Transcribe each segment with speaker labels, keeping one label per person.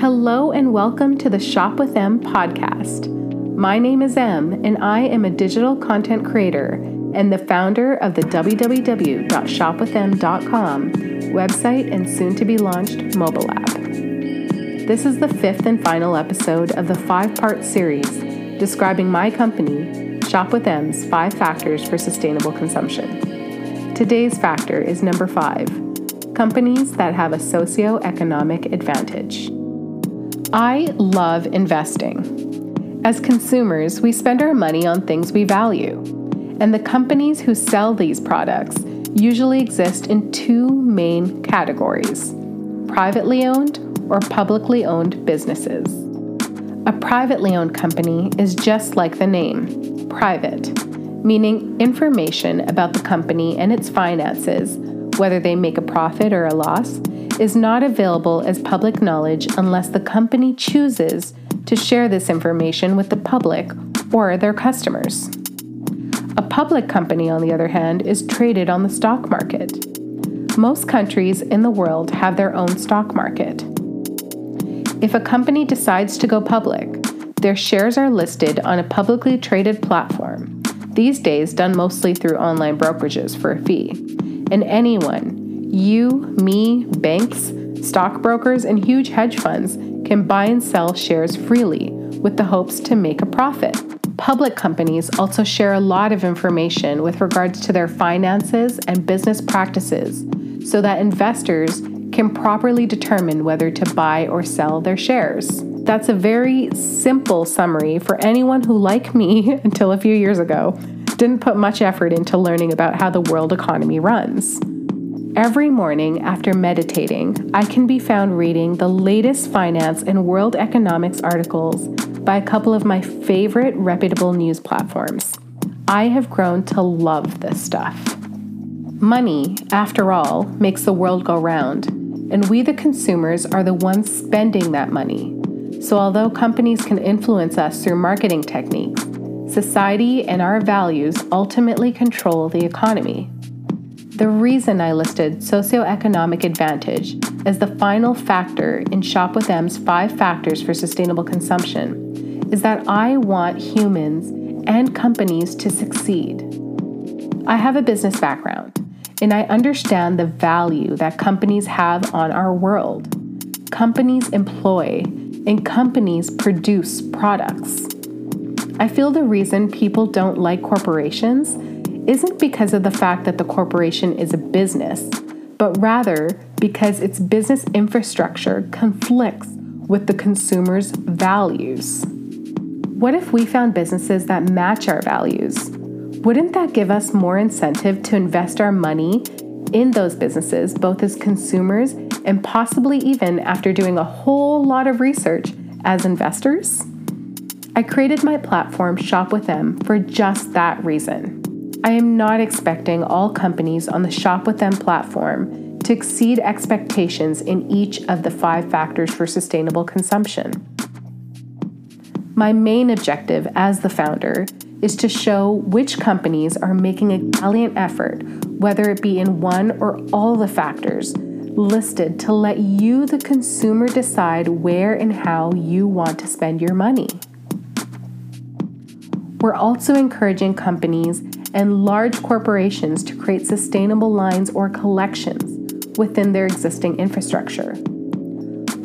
Speaker 1: Hello and welcome to the Shop with M podcast. My name is M and I am a digital content creator and the founder of the www.shopwithm.com website and soon to be launched mobile app. This is the fifth and final episode of the five part series describing my company, Shop with M's five factors for sustainable consumption. Today's factor is number five companies that have a socioeconomic advantage. I love investing. As consumers, we spend our money on things we value, and the companies who sell these products usually exist in two main categories privately owned or publicly owned businesses. A privately owned company is just like the name, private, meaning information about the company and its finances, whether they make a profit or a loss, is not available as public knowledge unless the company chooses to share this information with the public or their customers. A public company, on the other hand, is traded on the stock market. Most countries in the world have their own stock market. If a company decides to go public, their shares are listed on a publicly traded platform, these days done mostly through online brokerages for a fee, and anyone you, me, banks, stockbrokers, and huge hedge funds can buy and sell shares freely with the hopes to make a profit. Public companies also share a lot of information with regards to their finances and business practices so that investors can properly determine whether to buy or sell their shares. That's a very simple summary for anyone who, like me until a few years ago, didn't put much effort into learning about how the world economy runs. Every morning after meditating, I can be found reading the latest finance and world economics articles by a couple of my favorite reputable news platforms. I have grown to love this stuff. Money, after all, makes the world go round, and we, the consumers, are the ones spending that money. So, although companies can influence us through marketing techniques, society and our values ultimately control the economy. The reason I listed socioeconomic advantage as the final factor in Shop with M's five factors for sustainable consumption is that I want humans and companies to succeed. I have a business background and I understand the value that companies have on our world. Companies employ and companies produce products. I feel the reason people don't like corporations isn't because of the fact that the corporation is a business, but rather because its business infrastructure conflicts with the consumer's values. What if we found businesses that match our values? Wouldn't that give us more incentive to invest our money in those businesses, both as consumers and possibly even after doing a whole lot of research as investors? I created my platform Shop with M for just that reason. I am not expecting all companies on the Shop with M platform to exceed expectations in each of the five factors for sustainable consumption. My main objective as the founder is to show which companies are making a gallant effort, whether it be in one or all the factors listed, to let you, the consumer, decide where and how you want to spend your money. We're also encouraging companies and large corporations to create sustainable lines or collections within their existing infrastructure.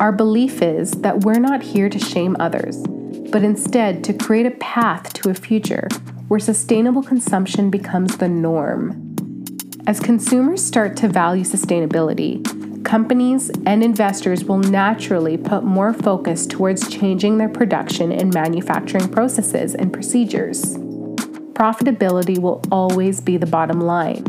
Speaker 1: Our belief is that we're not here to shame others, but instead to create a path to a future where sustainable consumption becomes the norm. As consumers start to value sustainability, companies and investors will naturally put more focus towards changing their production and manufacturing processes and procedures profitability will always be the bottom line.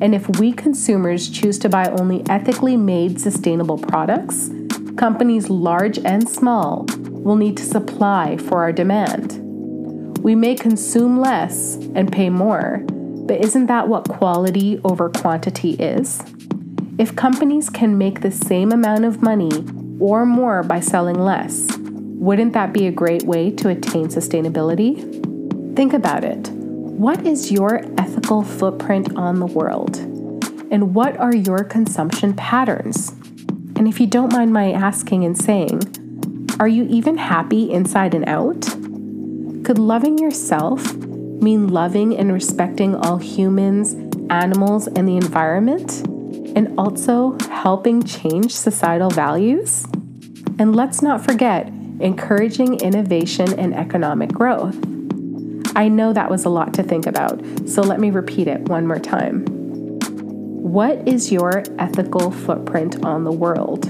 Speaker 1: And if we consumers choose to buy only ethically made sustainable products, companies large and small will need to supply for our demand. We may consume less and pay more, but isn't that what quality over quantity is? If companies can make the same amount of money or more by selling less, wouldn't that be a great way to attain sustainability? Think about it. What is your ethical footprint on the world? And what are your consumption patterns? And if you don't mind my asking and saying, Are you even happy inside and out? Could loving yourself mean loving and respecting all humans, animals, and the environment, and also helping change societal values? And let's not forget encouraging innovation and economic growth. I know that was a lot to think about, so let me repeat it one more time. What is your ethical footprint on the world?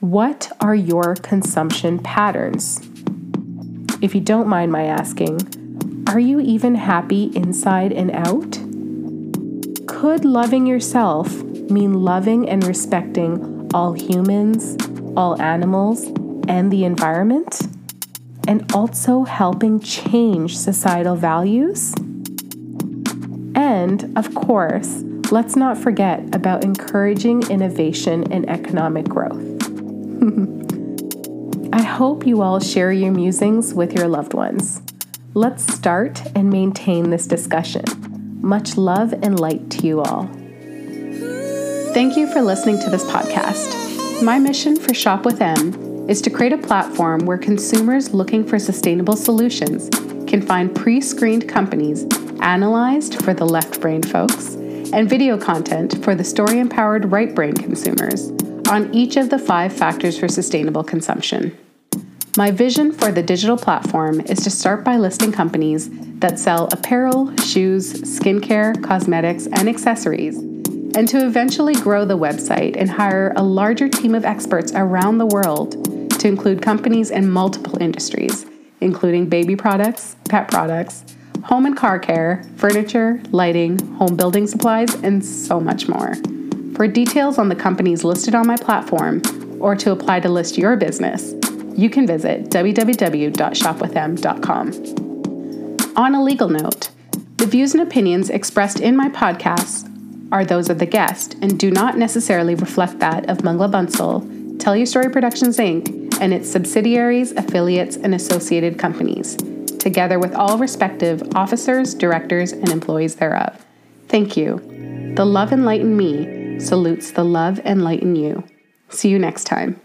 Speaker 1: What are your consumption patterns? If you don't mind my asking, are you even happy inside and out? Could loving yourself mean loving and respecting all humans, all animals, and the environment? And also helping change societal values? And, of course, let's not forget about encouraging innovation and economic growth. I hope you all share your musings with your loved ones. Let's start and maintain this discussion. Much love and light to you all. Thank you for listening to this podcast. My mission for Shop with M is to create a platform where consumers looking for sustainable solutions can find pre screened companies analyzed for the left brain folks and video content for the story empowered right brain consumers on each of the five factors for sustainable consumption. My vision for the digital platform is to start by listing companies that sell apparel, shoes, skincare, cosmetics, and accessories, and to eventually grow the website and hire a larger team of experts around the world to include companies in multiple industries, including baby products, pet products, home and car care, furniture, lighting, home building supplies, and so much more. For details on the companies listed on my platform, or to apply to list your business, you can visit www.shopwithm.com. On a legal note, the views and opinions expressed in my podcasts are those of the guest and do not necessarily reflect that of Mungla Bunsell, Tell Your Story Productions Inc., and its subsidiaries, affiliates, and associated companies, together with all respective officers, directors, and employees thereof. Thank you. The love enlighten me salutes the love enlighten you. See you next time.